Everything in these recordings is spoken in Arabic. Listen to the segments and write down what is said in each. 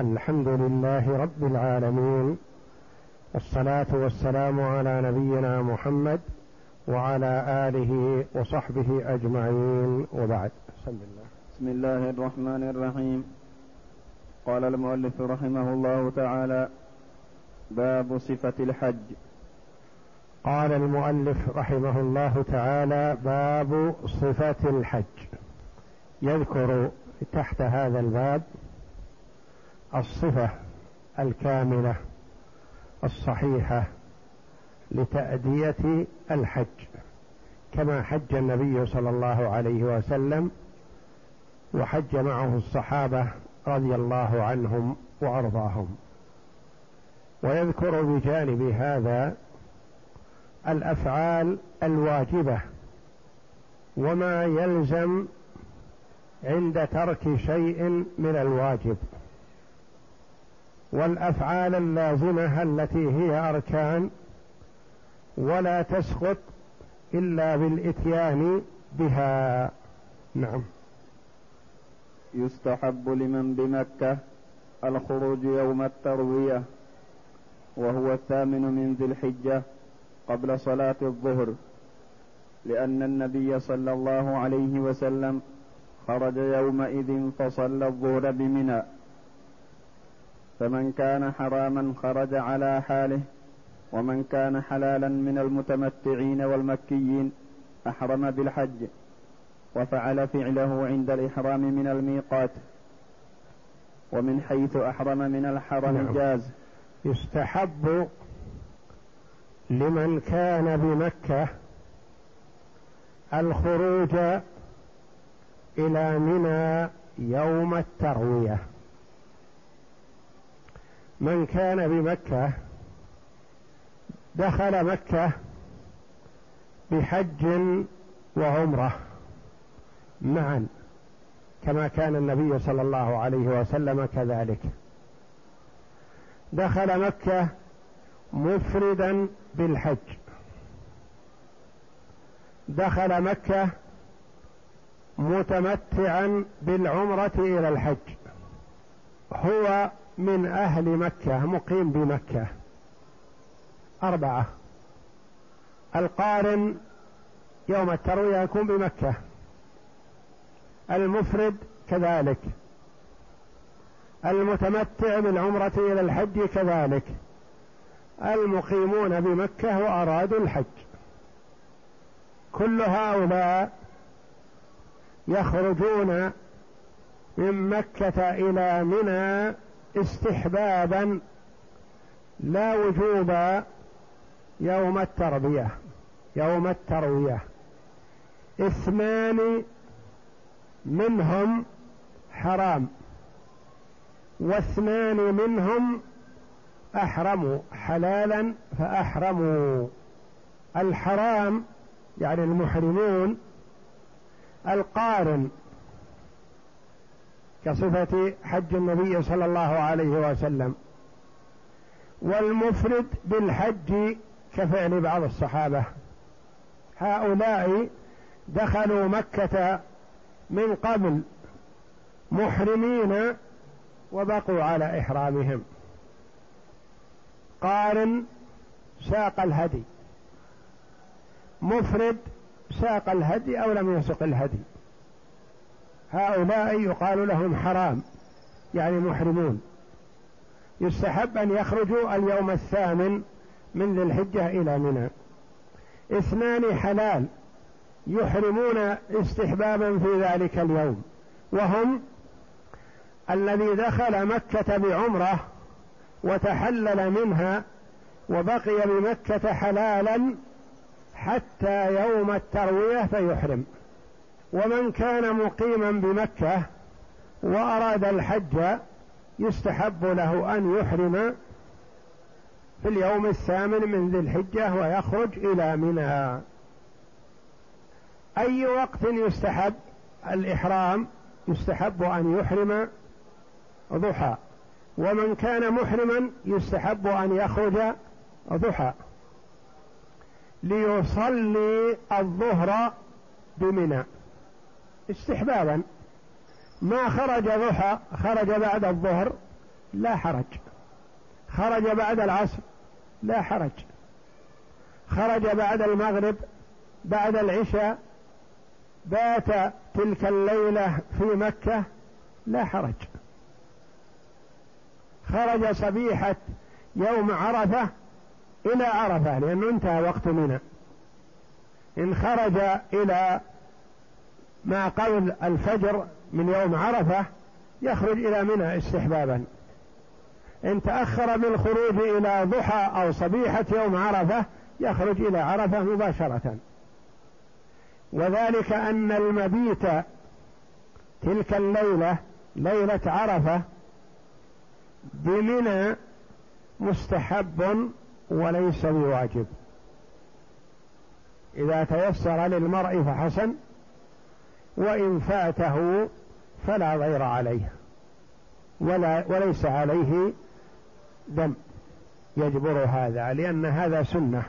الحمد لله رب العالمين والصلاة والسلام على نبينا محمد وعلى آله وصحبه أجمعين وبعد. بسم الله. بسم الله الرحمن الرحيم. قال المؤلف رحمه الله تعالى باب صفة الحج. قال المؤلف رحمه الله تعالى باب صفة الحج. يذكر تحت هذا الباب الصفة الكاملة الصحيحة لتأدية الحج. كما حج النبي صلى الله عليه وسلم وحج معه الصحابة رضي الله عنهم وأرضاهم. ويذكر بجانب هذا الأفعال الواجبة وما يلزم عند ترك شيء من الواجب. والأفعال اللازمة التي هي أركان ولا تسقط إلا بالإتيان بها. نعم. يستحب لمن بمكة الخروج يوم التروية وهو الثامن من ذي الحجة قبل صلاة الظهر لأن النبي صلى الله عليه وسلم خرج يومئذ فصلى الظهر بمنى. فمن كان حراما خرج على حاله ومن كان حلالا من المتمتعين والمكيين أحرم بالحج وفعل فعله عند الإحرام من الميقات ومن حيث أحرم من الحرم نعم. جاز يستحب لمن كان بمكة الخروج إلى منى يوم التروية من كان بمكة دخل مكة بحج وعمرة. معا كما كان النبي صلى الله عليه وسلم كذلك. دخل مكة مفردا بالحج. دخل مكة متمتعا بالعمرة إلى الحج. هو من أهل مكة مقيم بمكة. أربعة. القارن يوم التروية يكون بمكة. المفرد كذلك. المتمتع بالعمرة إلى الحج كذلك. المقيمون بمكة وأرادوا الحج. كل هؤلاء يخرجون من مكة إلى منى استحبابا لا وجوبا يوم التربية يوم التروية. اثنان منهم حرام واثنان منهم احرموا حلالا فأحرموا. الحرام يعني المحرمون القارن كصفة حج النبي صلى الله عليه وسلم. والمفرد بالحج كفعل بعض الصحابة. هؤلاء دخلوا مكة من قبل محرمين وبقوا على إحرامهم. قارن ساق الهدي. مفرد ساق الهدي أو لم يسق الهدي. هؤلاء يقال لهم حرام يعني محرمون. يستحب أن يخرجوا اليوم الثامن من ذي الحجة إلى منى. اثنان حلال يحرمون استحبابا في ذلك اليوم. وهم الذي دخل مكة بعمرة وتحلل منها وبقي بمكة حلالا حتى يوم التروية فيحرم. ومن كان مقيما بمكة وأراد الحج يستحب له أن يحرم في اليوم الثامن من ذي الحجة ويخرج إلى منى. أي وقت يستحب الإحرام؟ يستحب أن يحرم ضحى. ومن كان محرما يستحب أن يخرج ضحى. ليصلي الظهر بمنى. استحبابا. ما خرج ضحى خرج بعد الظهر لا حرج. خرج بعد العصر لا حرج. خرج بعد المغرب بعد العشاء بات تلك الليلة في مكة لا حرج. خرج صبيحة يوم عرفة إلى عرفة لأنه انتهى وقت منى. إن خرج إلى ما قبل الفجر من يوم عرفة يخرج إلى منى استحبابا. إن تأخر بالخروج إلى ضحى أو صبيحة يوم عرفة يخرج إلى عرفة مباشرة. وذلك أن المبيت تلك الليلة ليلة عرفة بمنى مستحب وليس بواجب. إذا تيسر للمرء فحسن وإن فاته فلا غير عليه. ولا وليس عليه دم يجبر هذا لأن هذا سنة.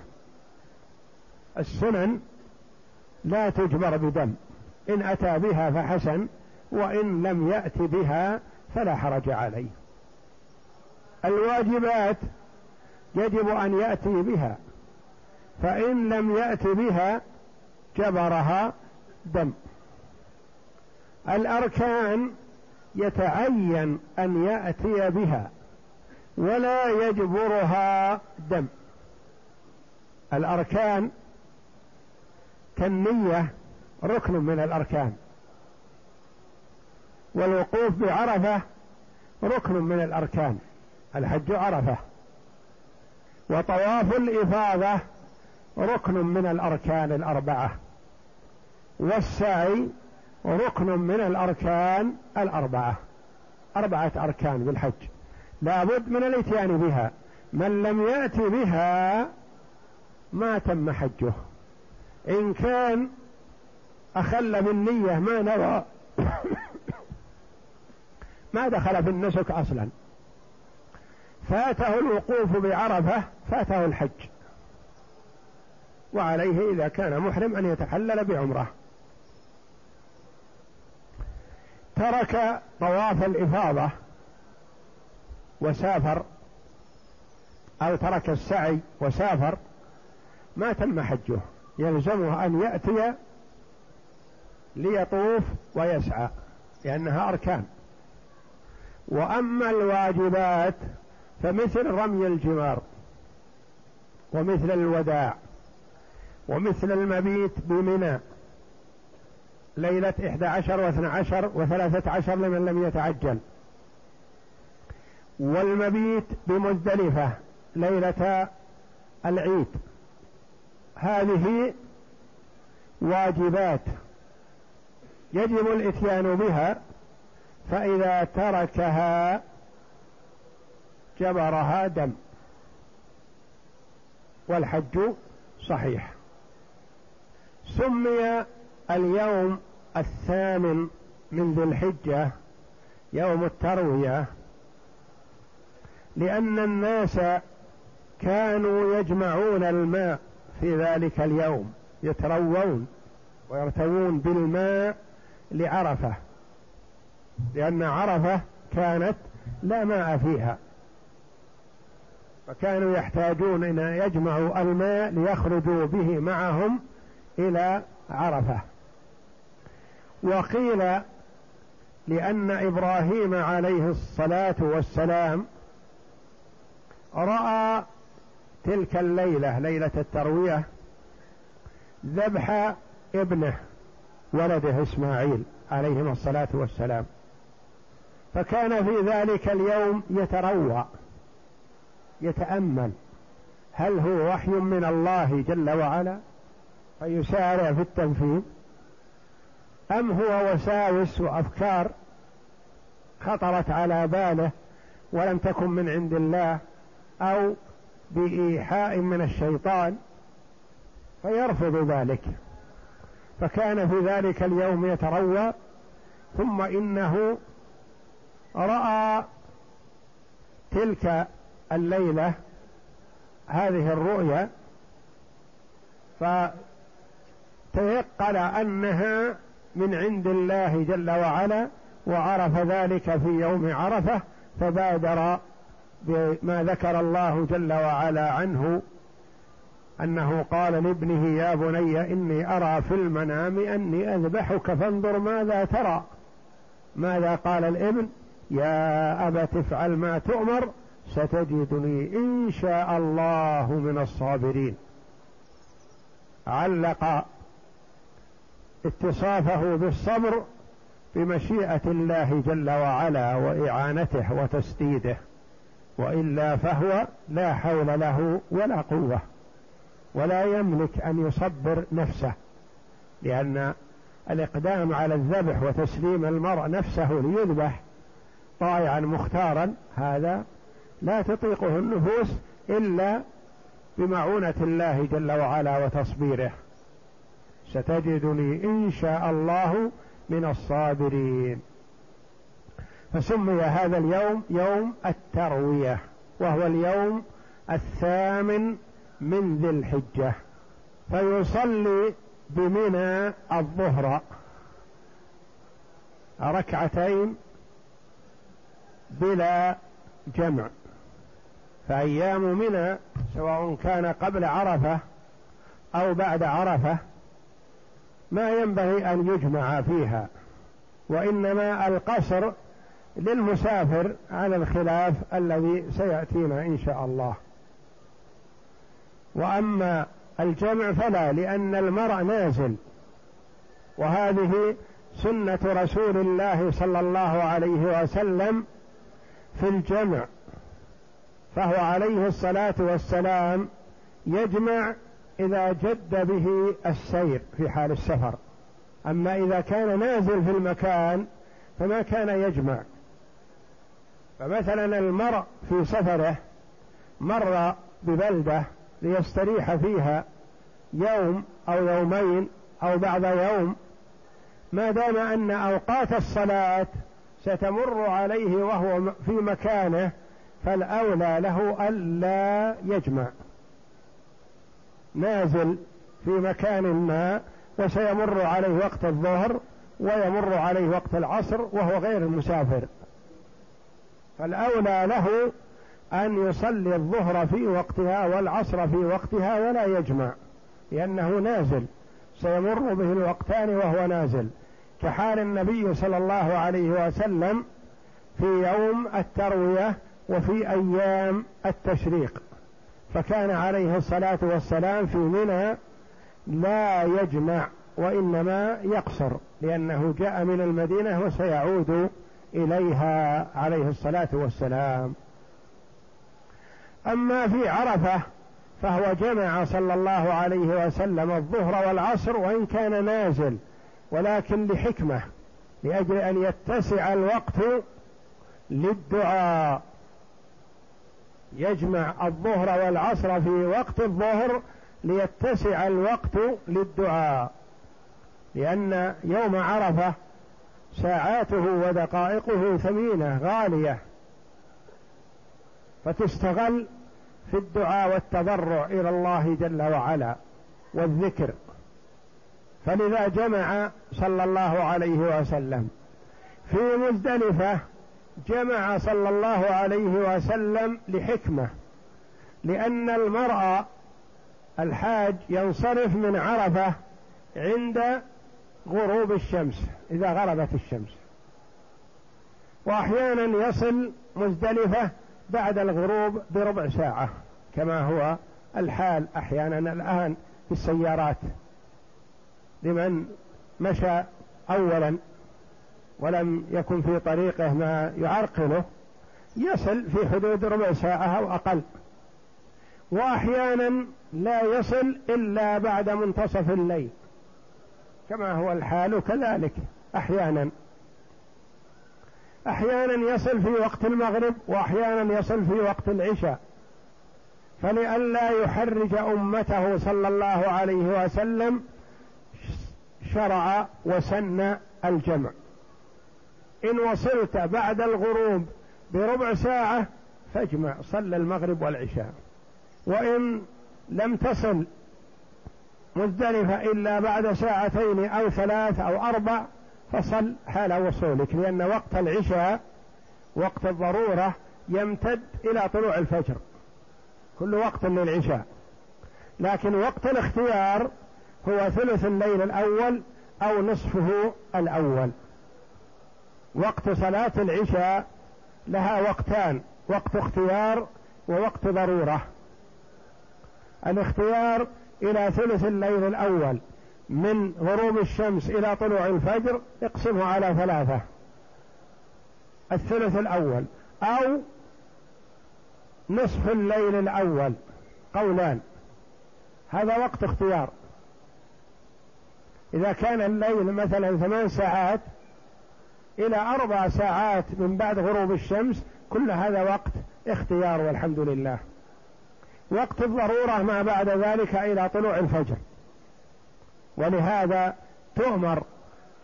السنن لا تجبر بدم. إن أتى بها فحسن وإن لم يأت بها فلا حرج عليه. الواجبات يجب أن يأتي بها فإن لم يأت بها جبرها دم. الأركان يتعين أن يأتي بها ولا يجبرها دم. الأركان كالنية ركن من الأركان. والوقوف بعرفة ركن من الأركان. الحج عرفة. وطواف الإفاضة ركن من الأركان الأربعة. والسعي ركن من الأركان الأربعة. أربعة أركان بالحج. لابد من الاتيان بها. من لم يأت بها ما تم حجه. إن كان أخل بالنية ما نوى. ما دخل في النسك أصلا. فاته الوقوف بعرفة فاته الحج. وعليه إذا كان محرم أن يتحلل بعمرة. ترك طواف الإفاضة وسافر أو ترك السعي وسافر ما تم حجه. يلزمه أن يأتي ليطوف ويسعى لأنها أركان. وأما الواجبات فمثل رمي الجمار ومثل الوداع ومثل المبيت بمنى ليلة إحدى عشر واثنى عشر وثلاثة عشر لمن لم يتعجل. والمبيت بمزدلفة ليلة العيد. هذه واجبات يجب الإتيان بها فإذا تركها جبرها دم. والحج صحيح. سمي اليوم الثامن من ذي الحجة يوم التروية لأن الناس كانوا يجمعون الماء في ذلك اليوم يتروون ويرتوون بالماء لعرفة لأن عرفة كانت لا ماء فيها. فكانوا يحتاجون ان يجمعوا الماء ليخرجوا به معهم إلى عرفة. وقيل لأن إبراهيم عليه الصلاة والسلام رأى تلك الليلة ليلة التروية ذبح ابنه ولده إسماعيل عليهما الصلاة والسلام. فكان في ذلك اليوم يتروى يتأمل هل هو وحي من الله جل وعلا؟ فيسارع في التنفيذ. أم هو وساوس وأفكار خطرت على باله ولم تكن من عند الله أو بإيحاء من الشيطان فيرفض ذلك. فكان في ذلك اليوم يتروى ثم إنه رأى تلك الليلة هذه الرؤيا فتيقن أنها من عند الله جل وعلا وعرف ذلك في يوم عرفة فبادر بما ذكر الله جل وعلا عنه أنه قال لابنه يا بني إني أرى في المنام أني أذبحك فانظر ماذا ترى. ماذا قال الابن؟ يا ابت افعل ما تؤمر ستجدني إن شاء الله من الصابرين. علق اتصافه بالصبر بمشيئة الله جل وعلا وإعانته وتسديده وإلا فهو لا حول له ولا قوة ولا يملك أن يصبر نفسه لأن الإقدام على الذبح وتسليم المرء نفسه ليذبح طائعا مختارا هذا لا تطيقه النفوس إلا بمعونة الله جل وعلا وتصبيره. ستجدني إن شاء الله من الصابرين. فسمي هذا اليوم يوم التروية وهو اليوم الثامن من ذي الحجة. فيصلي بمنى الظهر ركعتين بلا جمع. فأيام منى سواء كان قبل عرفة أو بعد عرفة ما ينبغي أن يجمع فيها وإنما القصر للمسافر على الخلاف الذي سيأتينا إن شاء الله. وأما الجمع فلا لأن المرء نازل وهذه سنة رسول الله صلى الله عليه وسلم في الجمع فهو عليه الصلاة والسلام يجمع إذا جد به السير في حال السفر. أما إذا كان نازل في المكان فما كان يجمع. فمثلا المرء في سفره مر ببلدة ليستريح فيها يوم أو يومين أو بعض يوم ما دام أن أوقات الصلاة ستمر عليه وهو في مكانه فالأولى له ألا يجمع. نازل في مكان ما وسيمر عليه وقت الظهر ويمر عليه وقت العصر وهو غير المسافر. فالأولى له أن يصلي الظهر في وقتها والعصر في وقتها ولا يجمع لأنه نازل. سيمر به الوقتان وهو نازل. كحال النبي صلى الله عليه وسلم في يوم التروية وفي أيام التشريق. فكان عليه الصلاة والسلام في منى لا يجمع وإنما يقصر لأنه جاء من المدينة وسيعود إليها عليه الصلاة والسلام. أما في عرفة فهو جمع صلى الله عليه وسلم الظهر والعصر وإن كان نازل ولكن لحكمة لأجل أن يتسع الوقت للدعاء. يجمع الظهر والعصر في وقت الظهر ليتسع الوقت للدعاء. لأن يوم عرفة ساعاته ودقائقه ثمينة غالية. فتستغل في الدعاء والتضرع إلى الله جل وعلا والذكر. فلذا جمع صلى الله عليه وسلم في مزدلفة جمع صلى الله عليه وسلم لحكمة لأن المرء الحاج ينصرف من عرفة عند غروب الشمس إذا غربت الشمس. وأحيانا يصل مزدلفة بعد الغروب بربع ساعة كما هو الحال أحيانا الآن في السيارات. لمن مشى اولا ولم يكن في طريقه ما يعرقله يصل في حدود ربع ساعة أو أقل. وأحيانا لا يصل إلا بعد منتصف الليل كما هو الحال كذلك أحيانا. أحيانا يصل في وقت المغرب وأحيانا يصل في وقت العشاء. فلئلا يحرج أمته صلى الله عليه وسلم شرع وسن الجمع. إن وصلت بعد الغروب بربع ساعة فاجمع صلى المغرب والعشاء. وإن لم تصل مزدلفة إلا بعد ساعتين أو ثلاث أو أربع فصل حال وصولك لأن وقت العشاء وقت الضرورة يمتد إلى طلوع الفجر كل وقت للعشاء. لكن وقت الاختيار هو ثلث الليل الأول أو نصفه الأول. وقت صلاة العشاء لها وقتان وقت اختيار ووقت ضرورة. الاختيار إلى ثلث الليل الأول من غروب الشمس إلى طلوع الفجر اقسمه على ثلاثة. الثلث الأول أو نصف الليل الأول قولان. هذا وقت اختيار. إذا كان الليل مثلا ثمان ساعات إلى أربع ساعات من بعد غروب الشمس. كل هذا وقت اختيار والحمد لله. وقت الضرورة ما بعد ذلك إلى طلوع الفجر. ولهذا تؤمر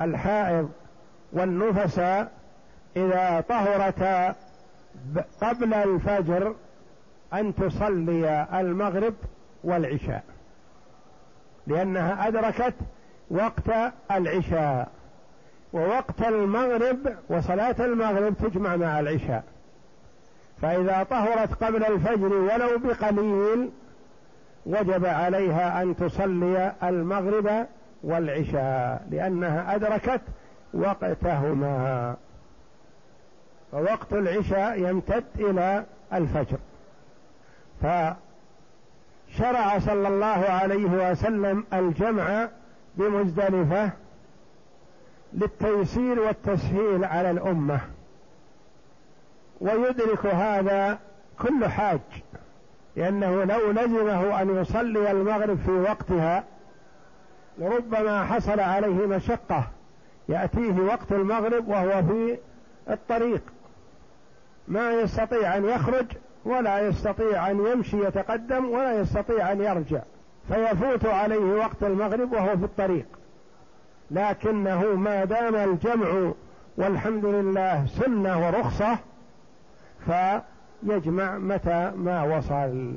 الحائض والنفساء إذا طهرتا قبل الفجر أن تصلي المغرب والعشاء لأنها أدركت وقت العشاء. ووقت المغرب وصلاة المغرب تجمع مع العشاء. فإذا طهرت قبل الفجر ولو بقليل وجب عليها أن تصلي المغرب والعشاء لأنها أدركت وقتهما. فوقت العشاء يمتد إلى الفجر. فشرع صلى الله عليه وسلم الجمع بمزدلفة للتيسير والتسهيل على الأمة. ويدرك هذا كل حاج لأنه لو لزمه أن يصلي المغرب في وقتها لربما حصل عليه مشقة. يأتيه وقت المغرب وهو في الطريق. ما يستطيع أن يخرج ولا يستطيع أن يمشي يتقدم ولا يستطيع أن يرجع. فيفوت عليه وقت المغرب وهو في الطريق. لكنه ما دام الجمع والحمد لله سنة ورخصة فيجمع متى ما وصل.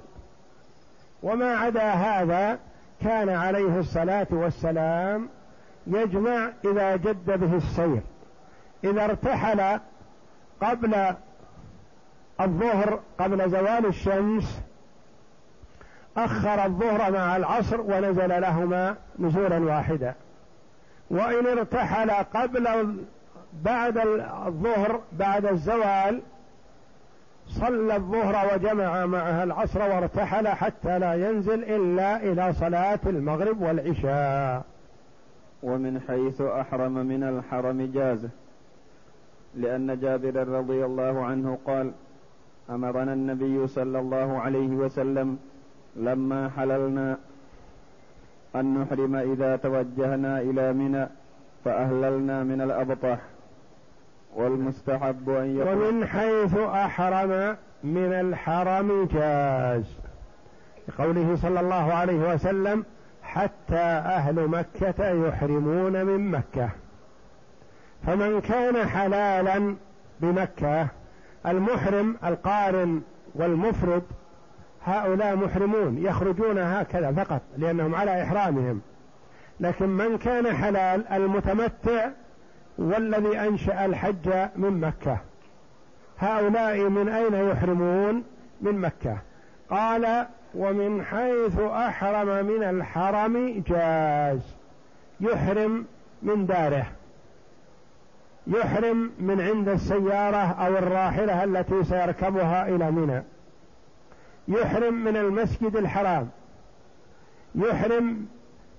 وما عدا هذا كان عليه الصلاة والسلام يجمع إذا جد به السير إذا ارتحل قبل الظهر قبل زوال الشمس أخر الظهر مع العصر ونزل لهما نزولا واحدا. وإن ارتحل قبل بعد الظهر بعد الزوال صلى الظهر وجمع معها العصر وارتحل حتى لا ينزل إلا إلى صلاة المغرب والعشاء. ومن حيث أحرم من الحرم جاز لأن جابر رضي الله عنه قال أمرنا النبي صلى الله عليه وسلم لما حللنا أن نحرم إذا توجهنا إلى منى فأهللنا من الأبطح. والمستحب أن يكون ومن حيث أحرم من الحرم جاز. لقوله صلى الله عليه وسلم حتى أهل مكة يحرمون من مكة. فمن كان حلالا بمكة المحرم القارن والمفرد هؤلاء محرمون يخرجون هكذا فقط لأنهم على إحرامهم. لكن من كان حلال المتمتع والذي أنشأ الحج من مكة. هؤلاء من أين يحرمون؟ من مكة. قال ومن حيث أحرم من الحرم جاز. يحرم من داره. يحرم من عند السيارة أو الراحلة التي سيركبها إلى منى. يحرم من المسجد الحرام يحرم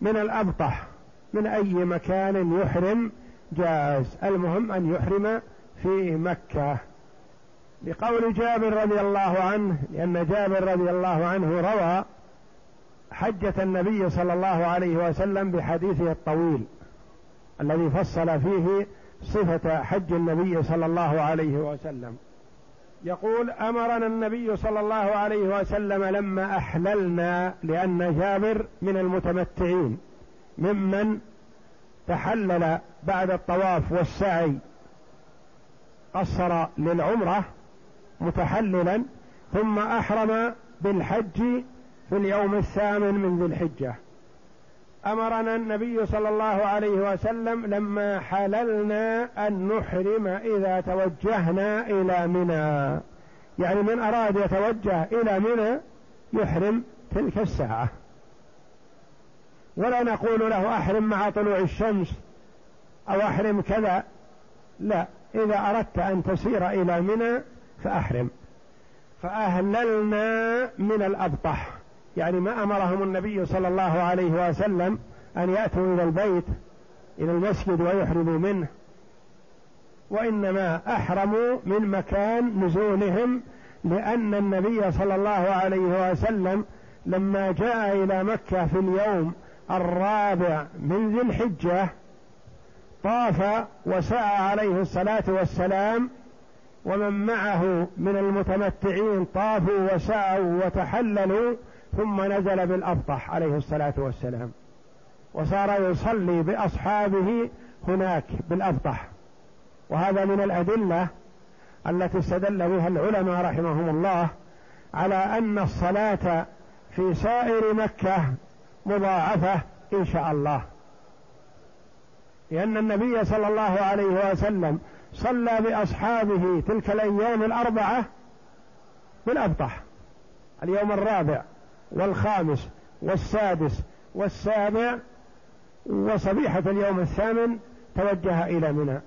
من الأبطح من أي مكان يحرم جاز المهم أن يحرم في مكة. لقول جابر رضي الله عنه لأن جابر رضي الله عنه روى حجة النبي صلى الله عليه وسلم بحديثه الطويل الذي فصل فيه صفة حج النبي صلى الله عليه وسلم. يقول أمرنا النبي صلى الله عليه وسلم لما أحللنا لأن جابر من المتمتعين ممن تحلل بعد الطواف والسعي قصر للعمرة متحللا ثم أحرم بالحج في اليوم الثامن من ذي الحجة. أمرنا النبي صلى الله عليه وسلم لما حللنا أن نحرم إذا توجهنا إلى منى. يعني من أراد يتوجه إلى منى يحرم تلك الساعة. ولا نقول له أحرم مع طلوع الشمس أو أحرم كذا. لا إذا أردت أن تسير إلى منى فأحرم. فأهللنا من الأبطح. يعني ما أمرهم النبي صلى الله عليه وسلم أن يأتوا إلى البيت إلى المسجد ويحرموا منه وإنما أحرموا من مكان نزولهم لأن النبي صلى الله عليه وسلم لما جاء إلى مكة في اليوم الرابع من ذي الحجة طاف وسعى عليه الصلاة والسلام ومن معه من المتمتعين طافوا وسعوا وتحللوا ثم نزل بالأبطح عليه الصلاة والسلام وصار يصلي بأصحابه هناك بالأبطح. وهذا من الأدلة التي استدل بها العلماء رحمهم الله على أن الصلاة في سائر مكة مضاعفة إن شاء الله. لأن النبي صلى الله عليه وسلم صلى بأصحابه تلك الأيام الأربعة بالأبطح اليوم الرابع. والخامس والسادس والسابع وصبيحة اليوم الثامن توجه إلى منى.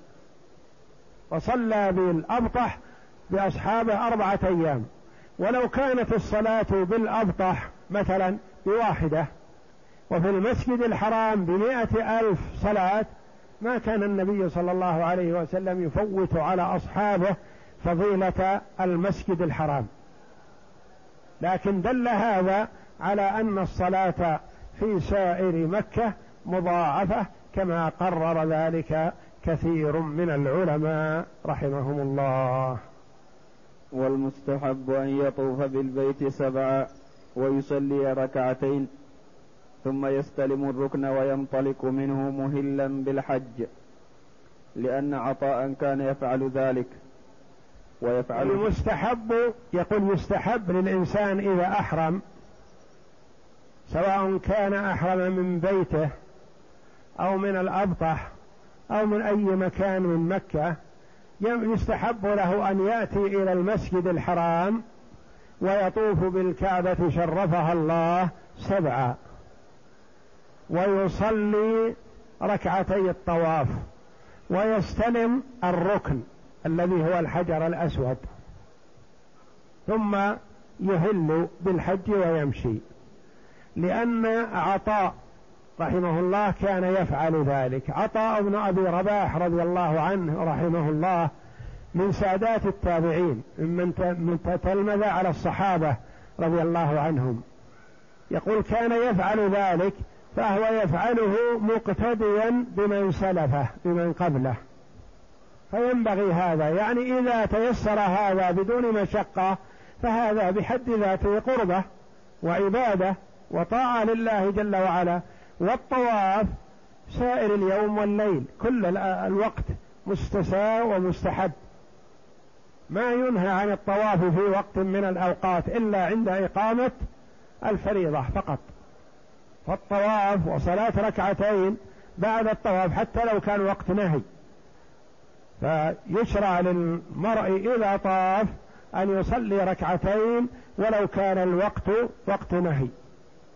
وصلى بالأبطح بأصحابه أربعة أيام. ولو كانت الصلاة بالأبطح مثلا بواحدة وفي المسجد الحرام بمائة ألف صلاة ما كان النبي صلى الله عليه وسلم يفوت على أصحابه فضيلة المسجد الحرام. لكن دل هذا على أن الصلاة في سائر مكة مضاعفة كما قرر ذلك كثير من العلماء رحمهم الله. والمستحب أن يطوف بالبيت سبعا ويصلي ركعتين ثم يستلم الركن وينطلق منه مهلا بالحج لأن عطاء كان يفعل ذلك. ويفعل المستحب يقول يستحب للإنسان إذا أحرم سواء كان أحرم من بيته أو من الأبطح أو من أي مكان من مكة يستحب له أن يأتي إلى المسجد الحرام ويطوف بالكعبة شرفها الله سبعا. ويصلي ركعتي الطواف ويستلم الركن. الذي هو الحجر الأسود. ثم يهل بالحج ويمشي. لأن عطاء رحمه الله كان يفعل ذلك. عطاء بن أبي رباح رضي الله عنه رحمه الله من سادات التابعين من تتلمذ على الصحابة رضي الله عنهم. يقول كان يفعل ذلك فهو يفعله مقتديا بمن سلفه بمن قبله. فينبغي هذا. يعني إذا تيسر هذا بدون مشقة فهذا بحد ذاته قربة وعبادة وطاعة لله جل وعلا. والطواف سائر اليوم والليل كل الوقت مستساء ومستحب. ما ينهى عن الطواف في وقت من الأوقات إلا عند إقامة الفريضة فقط. فالطواف وصلاة ركعتين بعد الطواف حتى لو كان وقت نهي. فيشرع للمرء إذا طاف أن يصلي ركعتين ولو كان الوقت وقت نهي.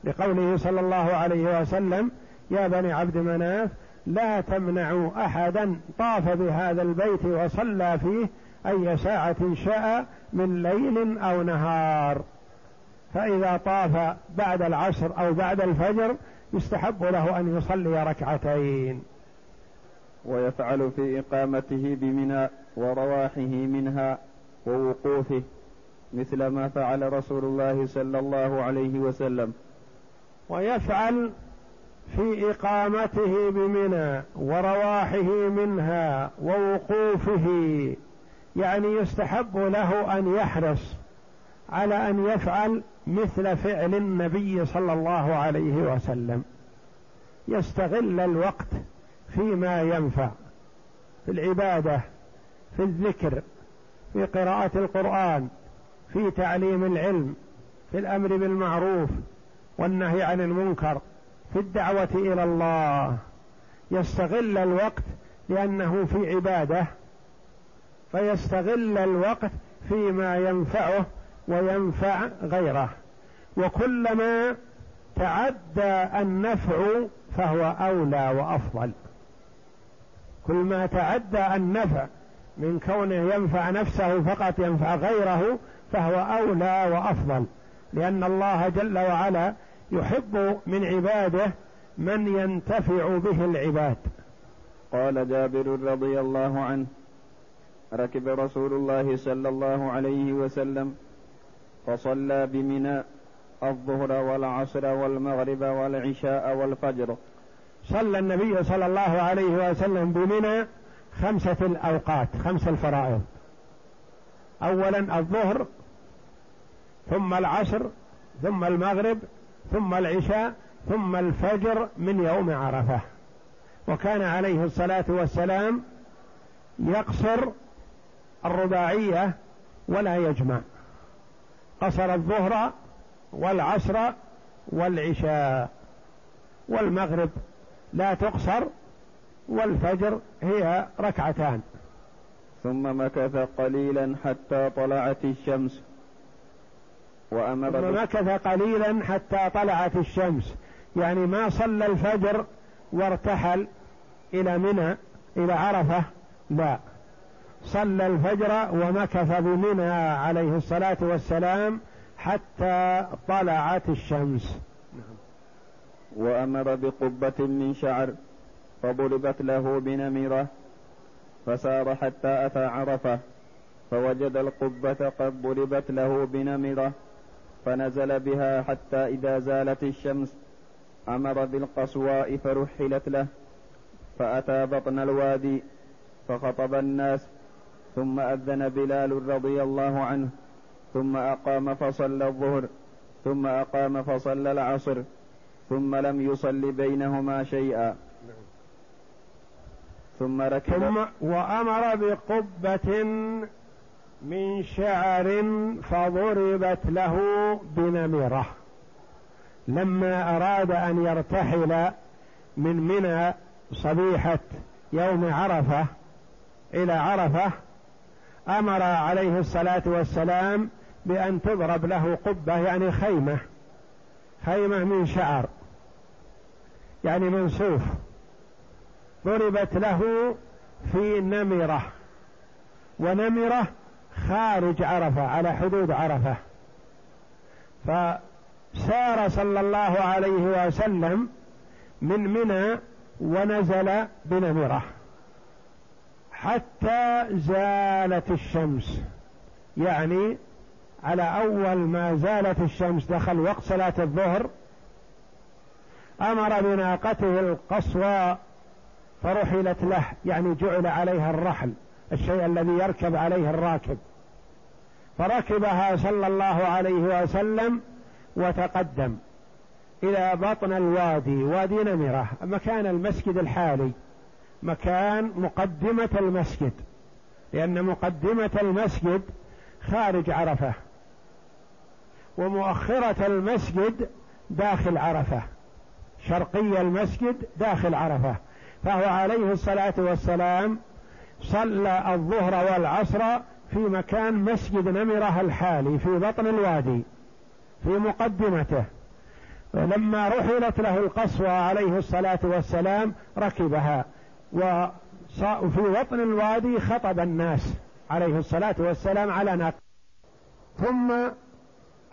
لقوله صلى الله عليه وسلم يا بني عبد مناف لا تمنعوا أحدا طاف بهذا البيت وصلى فيه أي ساعة شاء من ليل أو نهار. فإذا طاف بعد العصر أو بعد الفجر يستحب له أن يصلي ركعتين. ويفعل في إقامته بمنى ورواحه منها ووقوفه مثل ما فعل رسول الله صلى الله عليه وسلم. ويفعل في إقامته بمنى ورواحه منها ووقوفه يعني يستحب له أن يحرص على أن يفعل مثل فعل النبي صلى الله عليه وسلم. يستغل الوقت فيما ينفع في العبادة في الذكر في قراءة القرآن في تعليم العلم في الأمر بالمعروف والنهي عن المنكر في الدعوة إلى الله. يستغل الوقت لأنه في عبادة فيستغل الوقت فيما ينفعه وينفع غيره. وكلما تعدى النفع فهو أولى وأفضل. كل ما تعدى النفع من كونه ينفع نفسه فقط ينفع غيره فهو أولى وأفضل. لأن الله جل وعلا يحب من عباده من ينتفع به العباد. قال جابر رضي الله عنه ركب رسول الله صلى الله عليه وسلم فصلى بمنى الظهر والعصر والمغرب والعشاء والفجر صلى النبي صلى الله عليه وسلم بمنى خمسة الأوقات خمس الفرائض. أولا الظهر ثم العصر ثم المغرب ثم العشاء ثم الفجر من يوم عرفة. وكان عليه الصلاة والسلام يقصر الرباعية ولا يجمع. قصر الظهر والعصر والعشاء والمغرب لا تقصر والفجر هي ركعتان. ثم مكث قليلا حتى طلعت الشمس. وأمر ثم مكث قليلا حتى طلعت الشمس. يعني ما صلى الفجر وارتحل إلى منى إلى عرفة لا. صلى الفجر ومكث بمنى عليه الصلاة والسلام حتى طلعت الشمس. وأمر بقبة من شعر فضربت له بنمرة فسار حتى أتى عرفة فوجد القبة قد ضربت له بنمرة فنزل بها حتى إذا زالت الشمس أمر بالقصواء فرحلت له فأتى بطن الوادي فخطب الناس ثم أذن بلال رضي الله عنه ثم أقام فصلى الظهر ثم أقام فصلى العصر. ثم لم يصل بينهما شيئا. ثم ركب. ثم وأمر بقبة من شعر فضربت له بنمرة. لما أراد أن يرتحل من منى صبيحة يوم عرفة إلى عرفة أمر عليه الصلاة والسلام بأن تضرب له قبة يعني خيمة خيمة من شعر. يعني منسوف ضربت له في نمرة ونمرة خارج عرفة على حدود عرفة. فسار صلى الله عليه وسلم من منى ونزل بنمرة. حتى زالت الشمس. يعني على أول ما زالت الشمس دخل وقت صلاة الظهر أمر بناقته القصوى فرحلت له يعني جعل عليها الرحل الشيء الذي يركب عليه الراكب. فركبها صلى الله عليه وسلم وتقدم. إلى بطن الوادي وادي نمرة مكان المسجد الحالي. مكان مقدمة المسجد لأن مقدمة المسجد خارج عرفة ومؤخرة المسجد داخل عرفة. شرقي المسجد داخل عرفة فهو عليه الصلاة والسلام صلى الظهر والعصر في مكان مسجد نمرة الحالي في بطن الوادي في مقدمته. لما رحلت له القصوى عليه الصلاة والسلام ركبها وفي وطن الوادي خطب الناس عليه الصلاة والسلام على ناقة. ثم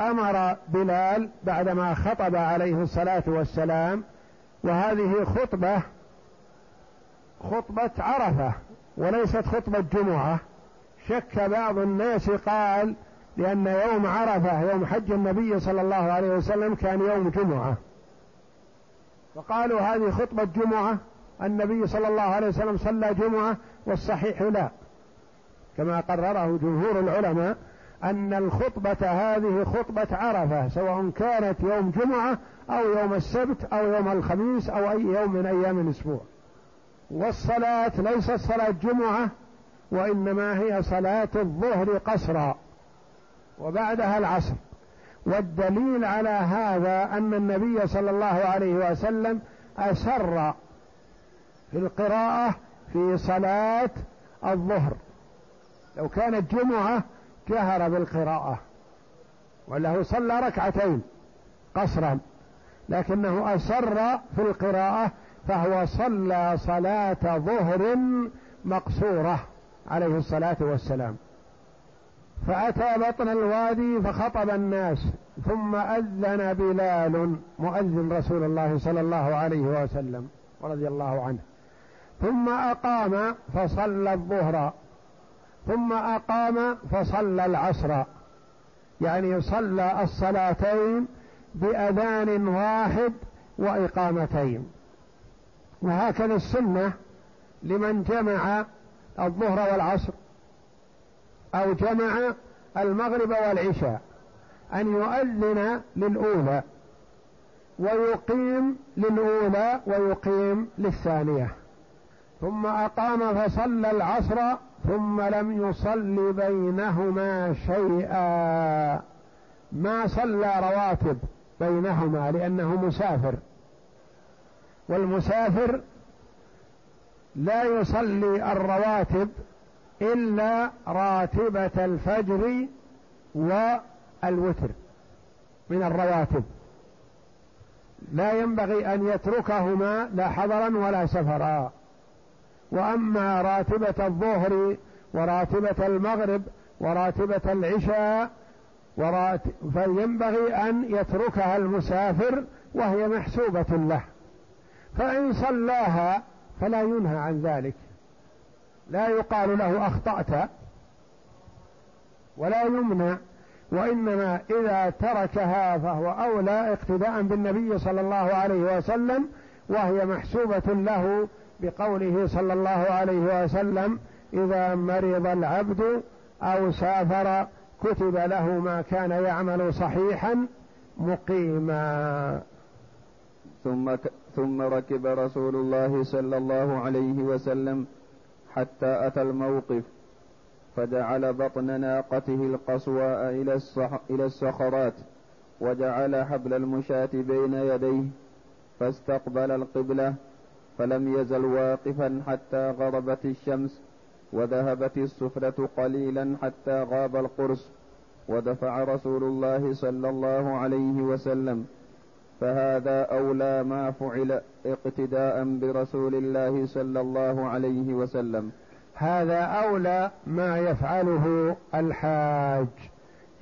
أمر بلال بعدما خطب عليه الصلاة والسلام وهذه خطبة خطبة عرفة وليست خطبة جمعة. شك بعض الناس قال لأن يوم عرفة يوم حج النبي صلى الله عليه وسلم كان يوم جمعة. وقالوا هذه خطبة جمعة النبي صلى الله عليه وسلم صلى جمعة والصحيح لا. كما قرره جمهور العلماء أن الخطبة هذه خطبة عرفة سواء كانت يوم جمعة أو يوم السبت أو يوم الخميس أو أي يوم من أيام الأسبوع. والصلاة ليست صلاة جمعة وإنما هي صلاة الظهر قصرا وبعدها العصر. والدليل على هذا أن النبي صلى الله عليه وسلم أسر في القراءة في صلاة الظهر. لو كانت جمعة جهر بالقراءة وله صلى ركعتين قصرا لكنه أسر في القراءة فهو صلى صلاة ظهر مقصورة عليه الصلاة والسلام. فأتى بطن الوادي فخطب الناس ثم أذن بلال مؤذن رسول الله صلى الله عليه وسلم رضي الله عنه. ثم أقام فصلى الظهر ثم أقام فصلى العصر. يعني صلى الصلاتين بأذان واحد وإقامتين. وهكذا السنة لمن جمع الظهر والعصر أو جمع المغرب والعشاء أن يؤذن للأولى ويقيم للأولى ويقيم للثانية. ثم أقام فصلى العصر ثم لم يصل بينهما شيئا. ما صلى رواتب بينهما لأنه مسافر. والمسافر لا يصلي الرواتب إلا راتبة الفجر والوتر من الرواتب. لا ينبغي أن يتركهما لا حضرا ولا سفرا. وأما راتبة الظهر وراتبة المغرب وراتبة العشاء ورات فينبغي أن يتركها المسافر وهي محسوبة له. فإن صلاها فلا ينهى عن ذلك. لا يقال له أخطأت ولا يمنع وإنما إذا تركها فهو أولى اقتداء بالنبي صلى الله عليه وسلم وهي محسوبة له بقوله صلى الله عليه وسلم إذا مرض العبد أو سافر كتب له ما كان يعمل صحيحا مقيما. ثم ثم ركب رسول الله صلى الله عليه وسلم حتى أتى الموقف فجعل بطن ناقته القصواء إلى, الصح إلى الصخرات وجعل حبل المشاة بين يديه فاستقبل القبلة فلم يزل واقفا حتى غربت الشمس وذهبت السفرة قليلا حتى غاب القرص ودفع رسول الله صلى الله عليه وسلم. فهذا أولى ما فعل اقتداء برسول الله صلى الله عليه وسلم. هذا أولى ما يفعله الحاج.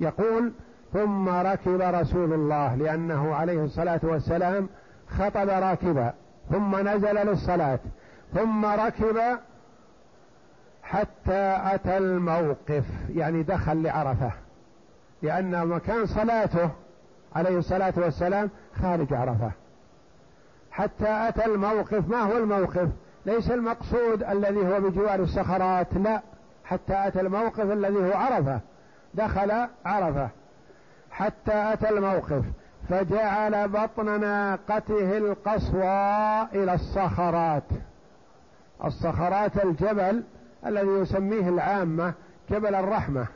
يقول ثم ركب رسول الله لأنه عليه الصلاة والسلام خطب راكبا. ثم نزل للصلاة ثم ركب حتى أتى الموقف يعني دخل لعرفة لأن مكان صلاته عليه الصلاة والسلام خارج عرفة. حتى أتى الموقف ما هو الموقف؟ ليس المقصود الذي هو بجوار الصخرات لا حتى أتى الموقف الذي هو عرفة دخل عرفة. حتى أتى الموقف فجعل بطن ناقته القصوى إلى الصخرات. الصخرات الجبل الذي يسميه العامة جبل الرحمة.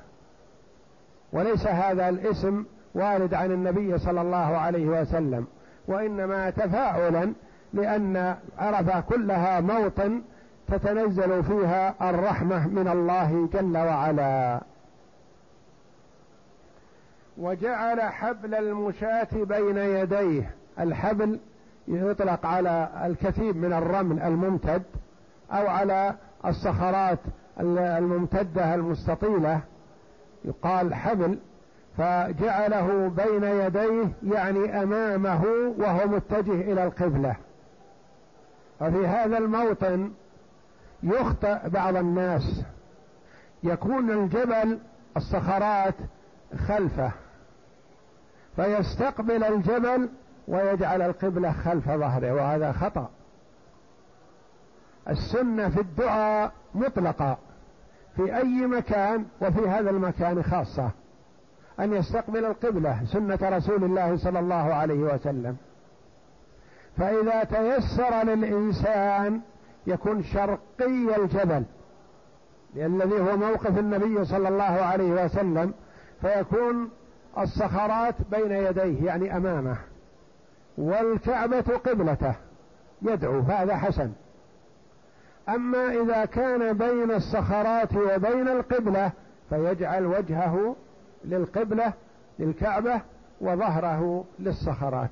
وليس هذا الاسم وارد عن النبي صلى الله عليه وسلم. وإنما تفاعلا لأن عرفة كلها موطن تتنزل فيها الرحمة من الله جل وعلا. وجعل حبل المشاة بين يديه. الحبل يطلق على الكثيب من الرمل الممتد أو على الصخرات الممتدة المستطيلة. يقال حبل. فجعله بين يديه يعني أمامه وهو متجه إلى القبلة. وفي هذا الموطن يخطئ بعض الناس. يكون الجبل الصخرات خلفه. فيستقبل الجبل ويجعل القبلة خلف ظهره وهذا خطأ. السنة في الدعاء مطلقة في أي مكان وفي هذا المكان خاصة. أن يستقبل القبلة سنة رسول الله صلى الله عليه وسلم. فإذا تيسر للإنسان يكون شرقي الجبل الذي هو موقف النبي صلى الله عليه وسلم فيكون الصخرات بين يديه يعني أمامه. والكعبة قبلته يدعو فهذا حسن. أما إذا كان بين الصخرات وبين القبلة فيجعل وجهه للقبلة للكعبة وظهره للصخرات.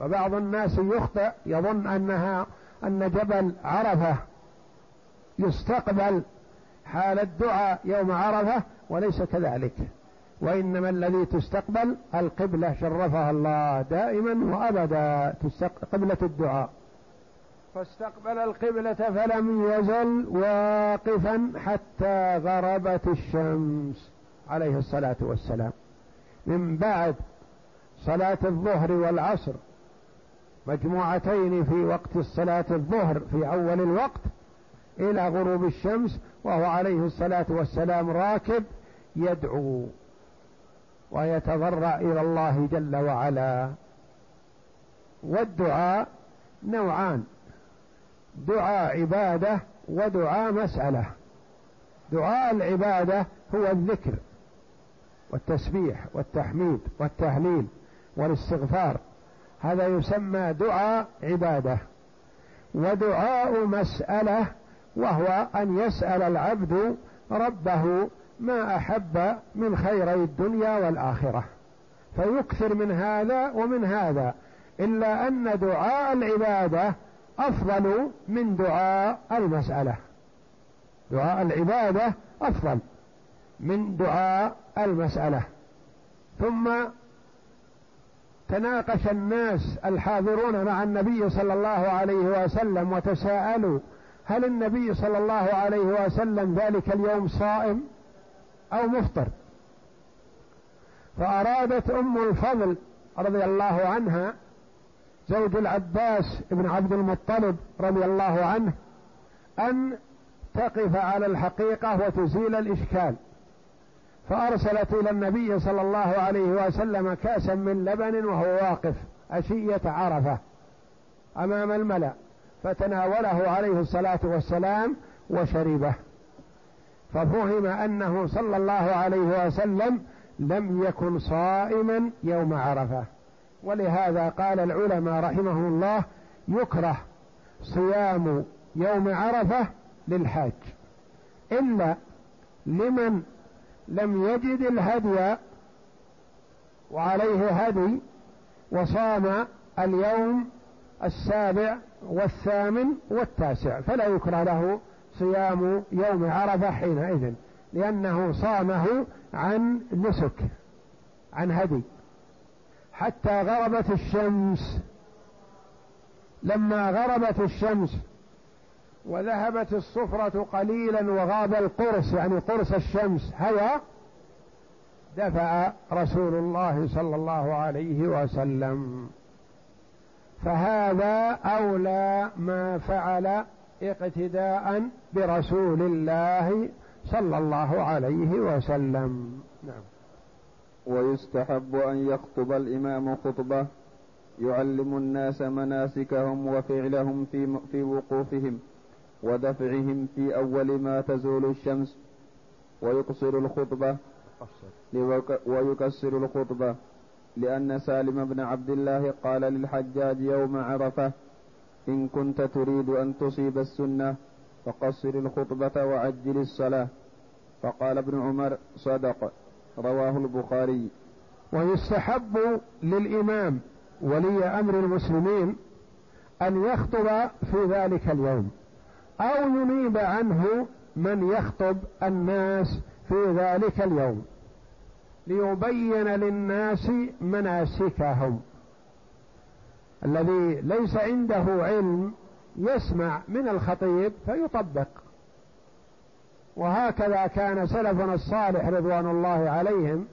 وبعض الناس يخطئ يظن أنها أن جبل عرفة يستقبل حال الدعاء يوم عرفة وليس كذلك. وإنما الذي تستقبل القبلة شرفها الله دائما وأبدا قبلة الدعاء. فاستقبل القبلة فلم يزل واقفا حتى غربت الشمس عليه الصلاة والسلام. من بعد صلاة الظهر والعصر مجموعتين في وقت الصلاة الظهر في أول الوقت إلى غروب الشمس وهو عليه الصلاة والسلام راكب يدعو. ويتضرع إلى الله جل وعلا. والدعاء نوعان. دعاء عبادة ودعاء مسألة. دعاء العبادة هو الذكر والتسبيح والتحميد والتهليل والاستغفار. هذا يسمى دعاء عبادة. ودعاء مسألة وهو أن يسأل العبد ربه ما أحب من خيري الدنيا والآخرة فيكثر من هذا ومن هذا إلا أن دعاء العبادة أفضل من دعاء المسألة. دعاء العبادة أفضل من دعاء المسألة. ثم تناقش الناس الحاضرون مع النبي صلى الله عليه وسلم وتساءلوا هل النبي صلى الله عليه وسلم ذلك اليوم صائم؟ أو مفطر. فأرادت أم الفضل رضي الله عنها زوج العباس بن عبد المطلب رضي الله عنه أن تقف على الحقيقة وتزيل الإشكال. فأرسلت إلى النبي صلى الله عليه وسلم كأسا من لبن وهو واقف اشيه عرفة أمام الملأ فتناوله عليه الصلاة والسلام وشربه. ففهم انه صلى الله عليه وسلم لم يكن صائما يوم عرفه. ولهذا قال العلماء رحمه الله يكره صيام يوم عرفه للحاج. الا لمن لم يجد الهدي وعليه هدي وصام اليوم السابع والثامن والتاسع. فلا يكره له صيام يوم عرفة حينئذ لأنه صامه عن نسك عن هدي. حتى غربت الشمس لما غربت الشمس وذهبت الصفرة قليلا وغاب القرص يعني قرص الشمس هوى دفع رسول الله صلى الله عليه وسلم. فهذا أولى ما فعل اقتداء برسول الله صلى الله عليه وسلم. نعم. ويستحب أن يخطب الإمام خطبة يعلم الناس مناسكهم وفعلهم في في وقوفهم ودفعهم في أول ما تزول الشمس ويقصر الخطبة ويكسر الخطبة لأن سالم بن عبد الله قال للحجاج يوم عرفة إن كنت تريد أن تصيب السنة فقصر الخطبة وعجل الصلاة. فقال ابن عمر صدق. رواه البخاري. ويستحب للإمام ولي أمر المسلمين أن يخطب في ذلك اليوم أو ينيب عنه من يخطب الناس في ذلك اليوم ليبين للناس مناسكهم. الذي ليس عنده علم يسمع من الخطيب فيطبق. وهكذا كان سلفنا الصالح رضوان الله عليهم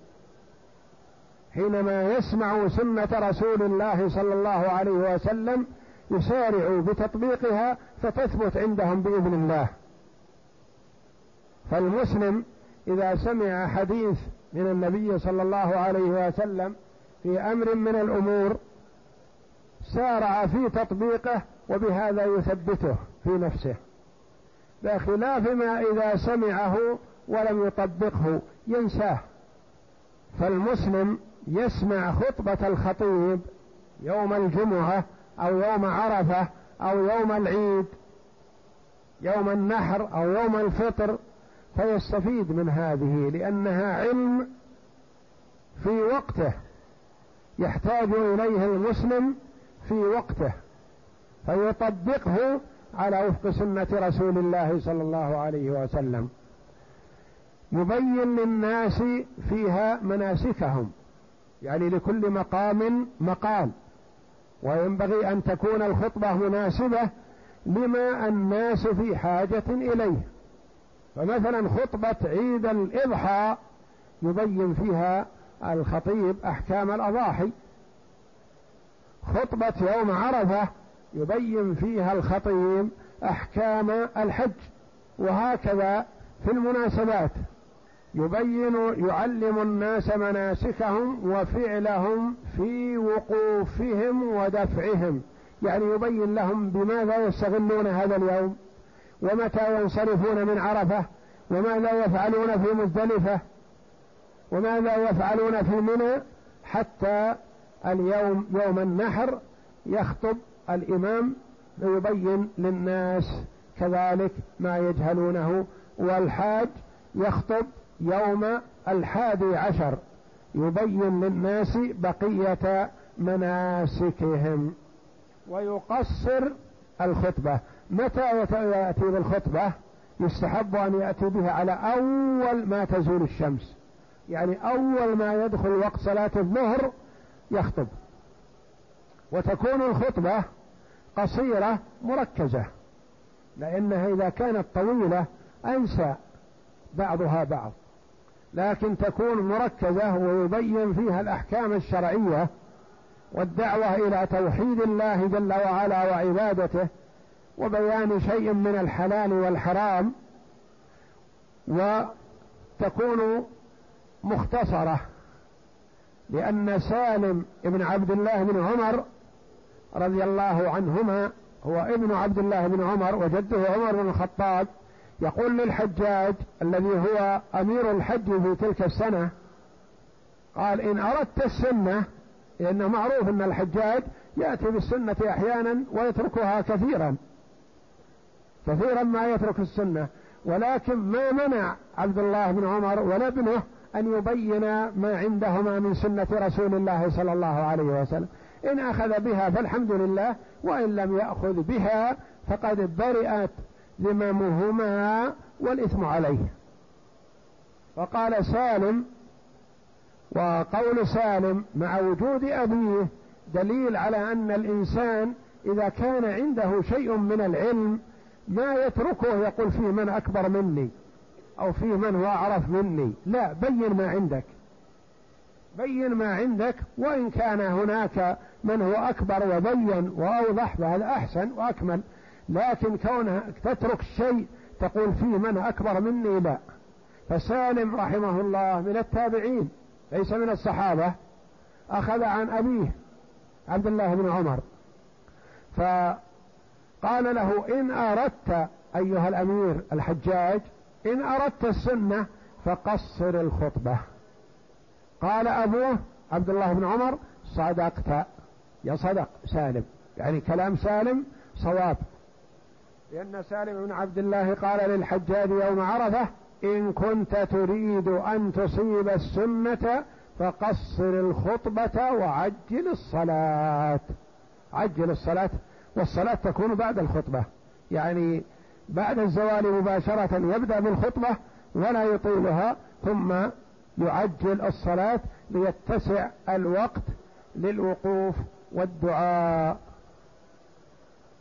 حينما يسمعوا سنة رسول الله صلى الله عليه وسلم يسارعوا بتطبيقها فتثبت عندهم بإذن الله. فالمسلم إذا سمع حديث من النبي صلى الله عليه وسلم في أمر من الأمور سارع في تطبيقه وبهذا يثبته في نفسه. بخلاف ما إذا سمعه ولم يطبقه ينساه. فالمسلم يسمع خطبة الخطيب يوم الجمعة أو يوم عرفة أو يوم العيد يوم النحر أو يوم الفطر فيستفيد من هذه لأنها علم في وقته. يحتاج إليه المسلم في وقته فيطبقه على وفق سنة رسول الله صلى الله عليه وسلم. يبين للناس فيها مناسكهم يعني لكل مقام مقال. وينبغي أن تكون الخطبة مناسبة لما الناس في حاجة إليه. فمثلا خطبة عيد الإضحى يبين فيها الخطيب أحكام الأضاحي. خطبة يوم عرفة يبين فيها الخطيب أحكام الحج وهكذا في المناسبات. يبين يعلم الناس مناسكهم وفعلهم في وقوفهم ودفعهم. يعني يبين لهم بماذا يستغلون هذا اليوم ومتى ينصرفون من عرفة وماذا يفعلون في مزدلفة وماذا يفعلون في منى حتى اليوم يوم النحر يخطب الإمام ويبين للناس كذلك ما يجهلونه والحاج يخطب يوم الحادي عشر يبين للناس بقية مناسكهم ويقصر الخطبة. متى يأتي بالخطبة؟ يستحب أن يأتي بها على أول ما تزول الشمس يعني أول ما يدخل وقت صلاة الظهر يخطب. وتكون الخطبة قصيرة مركزة لأنها إذا كانت طويلة أنسى بعضها بعض. لكن تكون مركزة ويبين فيها الأحكام الشرعية والدعوة إلى توحيد الله جل وعلا وعبادته وبيان شيء من الحلال والحرام وتكون مختصرة لأن سالم بن عبد الله بن عمر رضي الله عنهما هو ابن عبد الله بن عمر وجده عمر بن الخطاب يقول للحجاج الذي هو أمير الحج في تلك السنة قال إن أردت السنة لأنه معروف أن الحجاج يأتي بالسنة أحيانا ويتركها كثيرا كثيرا ما يترك السنة ولكن ما منع عبد الله بن عمر ولا ابنه أن يبين ما عندهما من سنة رسول الله صلى الله عليه وسلم. إن أخذ بها فالحمد لله وإن لم يأخذ بها فقد برئت ذممهما والإثم عليه. وقال سالم وقول سالم مع وجود أبيه دليل على أن الإنسان إذا كان عنده شيء من العلم ما يتركه يقول فيه من أكبر مني. أو فيه من هو أعرف مني. لا بين ما عندك. بين ما عندك وإن كان هناك من هو أكبر وبين وأوضح فهذا أحسن وأكمل. لكن كونها تترك شيء تقول فيه من أكبر مني لا. فسالم رحمه الله من التابعين ليس من الصحابة أخذ عن أبيه عبد الله بن عمر. فقال له إن أردت أيها الأمير الحجاج إن أردت السنة فقصر الخطبة. قال أبوه عبد الله بن عمر صدقت. يا صدق سالم. يعني كلام سالم صواب. لأن سالم بن عبد الله قال للحجاج يوم عرفة إن كنت تريد أن تصيب السنة فقصر الخطبة وعجل الصلاة. عجل الصلاة والصلاة تكون بعد الخطبة. يعني بعد الزوال مباشرة يبدأ بالخطبة ولا يطيلها ثم يعجل الصلاة ليتسع الوقت للوقوف والدعاء.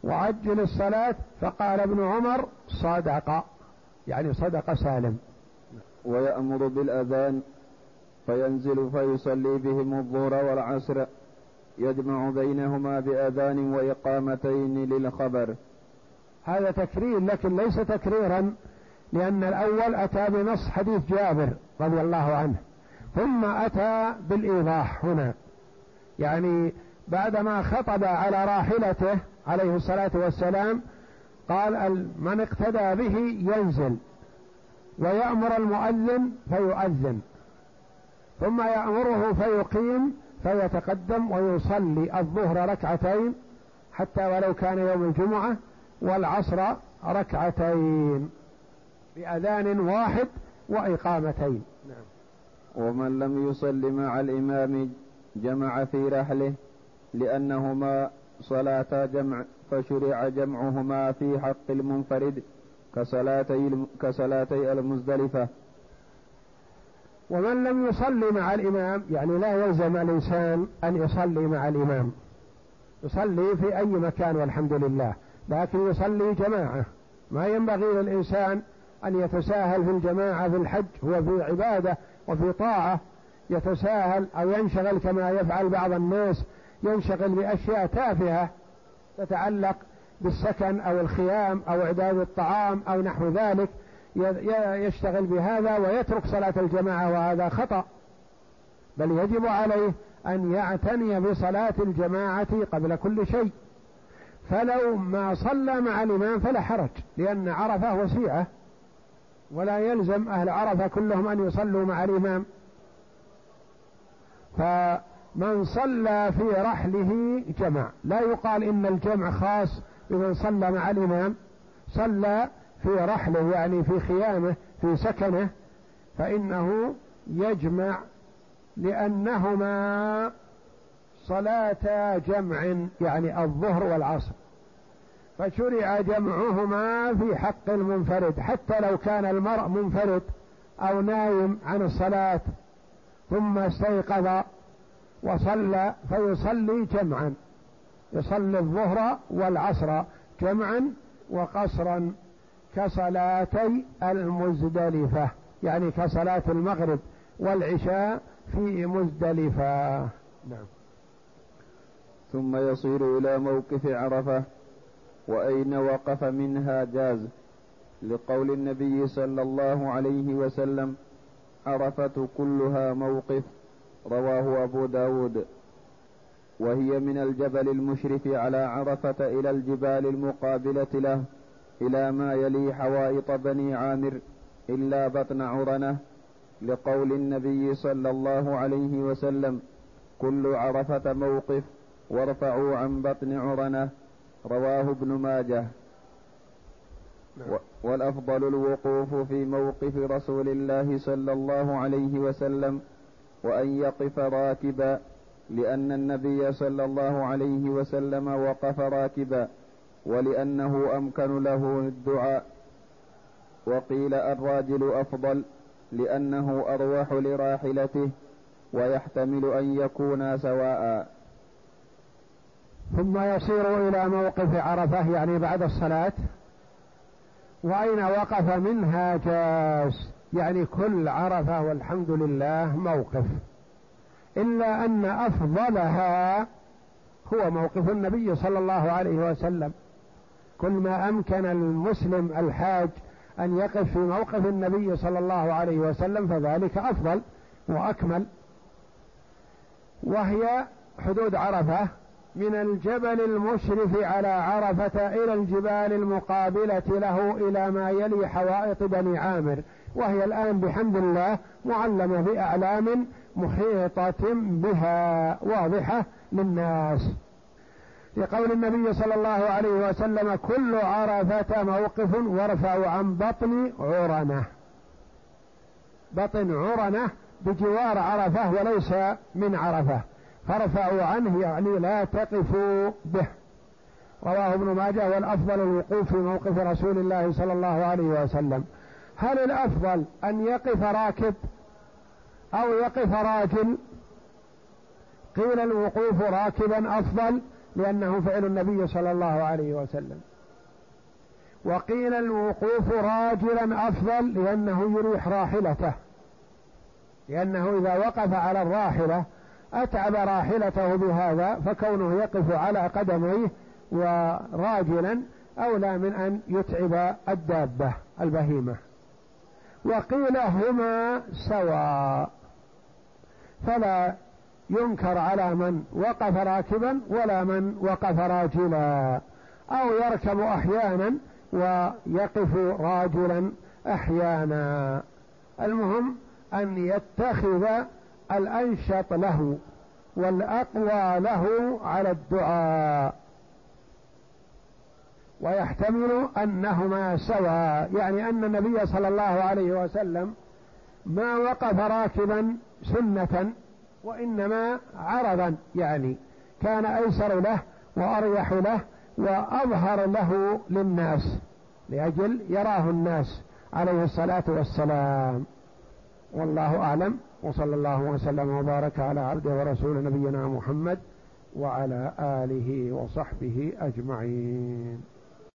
وعجل الصلاة فقال ابن عمر صدق يعني صدق سالم. ويأمر بالأذان فينزل فيصلي بهم الظهر والعصر يجمع بينهما بأذان وإقامتين للخبر. هذا تكرير لكن ليس تكريرا لأن الأول أتى بنص حديث جابر رضي الله عنه ثم أتى بالإيضاح هنا. يعني بعدما خطب على راحلته عليه الصلاة والسلام قال من اقتدى به ينزل ويأمر المؤذن فيؤذن ثم يأمره فيقيم فيتقدم ويصلي الظهر ركعتين حتى ولو كان يوم الجمعة والعصر ركعتين بأذان واحد وإقامتين. نعم. ومن لم يصل مع الإمام جمع في رحله لأنهما صلاتا جمع فشرع جمعهما في حق المنفرد كصلاتي كصلاتي المزدلفة. ومن لم يصلي مع الإمام يعني لا يلزم الإنسان أن يصلي مع الإمام. يصلي في أي مكان والحمد لله. لكن يصلي جماعة ما ينبغي للإنسان أن يتساهل في الجماعة في الحج هو في عبادة وفي طاعة. يتساهل أو ينشغل كما يفعل بعض الناس ينشغل بأشياء تافهة تتعلق بالسكن أو الخيام أو إعداد الطعام أو نحو ذلك. يشتغل بهذا ويترك صلاة الجماعة وهذا خطأ. بل يجب عليه أن يعتني بصلاة الجماعة قبل كل شيء. فلو ما صلى مع الإمام فلا حرج لأن عرفة وسيعة ولا يلزم أهل عرفة كلهم أن يصلوا مع الإمام. فمن صلى في رحله جمع. لا يقال إن الجمع خاص بمن صلى مع الإمام. صلى في رحله يعني في خيامه في سكنه فإنه يجمع لأنهما صلاتا جمع يعني الظهر والعصر. فشرع جمعهما في حق المنفرد حتى لو كان المرء منفرد أو نايم عن الصلاة ثم استيقظ وصلى فيصلي جمعا. يصلي الظهر والعصر جمعا وقصرا كصلاتي المزدلفة يعني كصلاة المغرب والعشاء في مزدلفة. نعم. ثم يصير إلى موقف عرفة وأين وقف منها جاز؟ لقول النبي صلى الله عليه وسلم عرفة كلها موقف رواه أبو داود. وهي من الجبل المشرف على عرفة إلى الجبال المقابلة له إلى ما يلي حوائط بني عامر إلا بطن عرنة. لقول النبي صلى الله عليه وسلم كل عرفة موقف وارفعوا عن بطن عرنة رواه ابن ماجه. نعم. والأفضل الوقوف في موقف رسول الله صلى الله عليه وسلم وأن يقف راكبا لأن النبي صلى الله عليه وسلم وقف راكبا ولأنه أمكن له الدعاء. وقيل الراجل أفضل لأنه أروح لراحلته ويحتمل أن يكونا سواء. ثم يصير إلى موقف عرفة يعني بعد الصلاة. وأين وقف منها جاز؟ يعني كل عرفة والحمد لله موقف. إلا أن أفضلها هو موقف النبي صلى الله عليه وسلم. كل ما أمكن المسلم الحاج أن يقف في موقف النبي صلى الله عليه وسلم فذلك أفضل وأكمل. وهي حدود عرفة من الجبل المشرف على عرفة إلى الجبال المقابلة له إلى ما يلي حوائط بني عامر وهي الآن بحمد الله معلمة بأعلام محيطة بها واضحة للناس. لقول النبي صلى الله عليه وسلم كل عرفة موقف وارفعوا عن بطن عرنة. بطن عرنة بجوار عرفة وليس من عرفة. فارفعوا عنه يعني لا تقفوا به. رواه ابن ماجه والأفضل الوقوف في موقف رسول الله صلى الله عليه وسلم. هل الأفضل أن يقف راكب أو يقف راجل؟ قيل الوقوف راكبا أفضل لأنه فعل النبي صلى الله عليه وسلم. وقيل الوقوف راجلا أفضل لأنه يريح راحلته. لأنه إذا وقف على الراحلة أتعب راحلته بهذا فكونه يقف على قدميه وراجلا أولى من أن يتعب الدابة البهيمة. وقيل هما سواء فلا ينكر على من وقف راكبا ولا من وقف راجلا. أو يركب أحيانا ويقف راجلا أحيانا. المهم أن يتخذ الأنشط له والأقوى له على الدعاء. ويحتمل أنهما سوا يعني أن النبي صلى الله عليه وسلم ما وقف راكبا سنة وإنما عرضا يعني كان أيسر له وأريح له وأظهر له للناس لأجل يراه الناس عليه الصلاة والسلام. والله أعلم. وصلى الله وسلم وبارك على عبده ورسول نبينا محمد وعلى آله وصحبه أجمعين.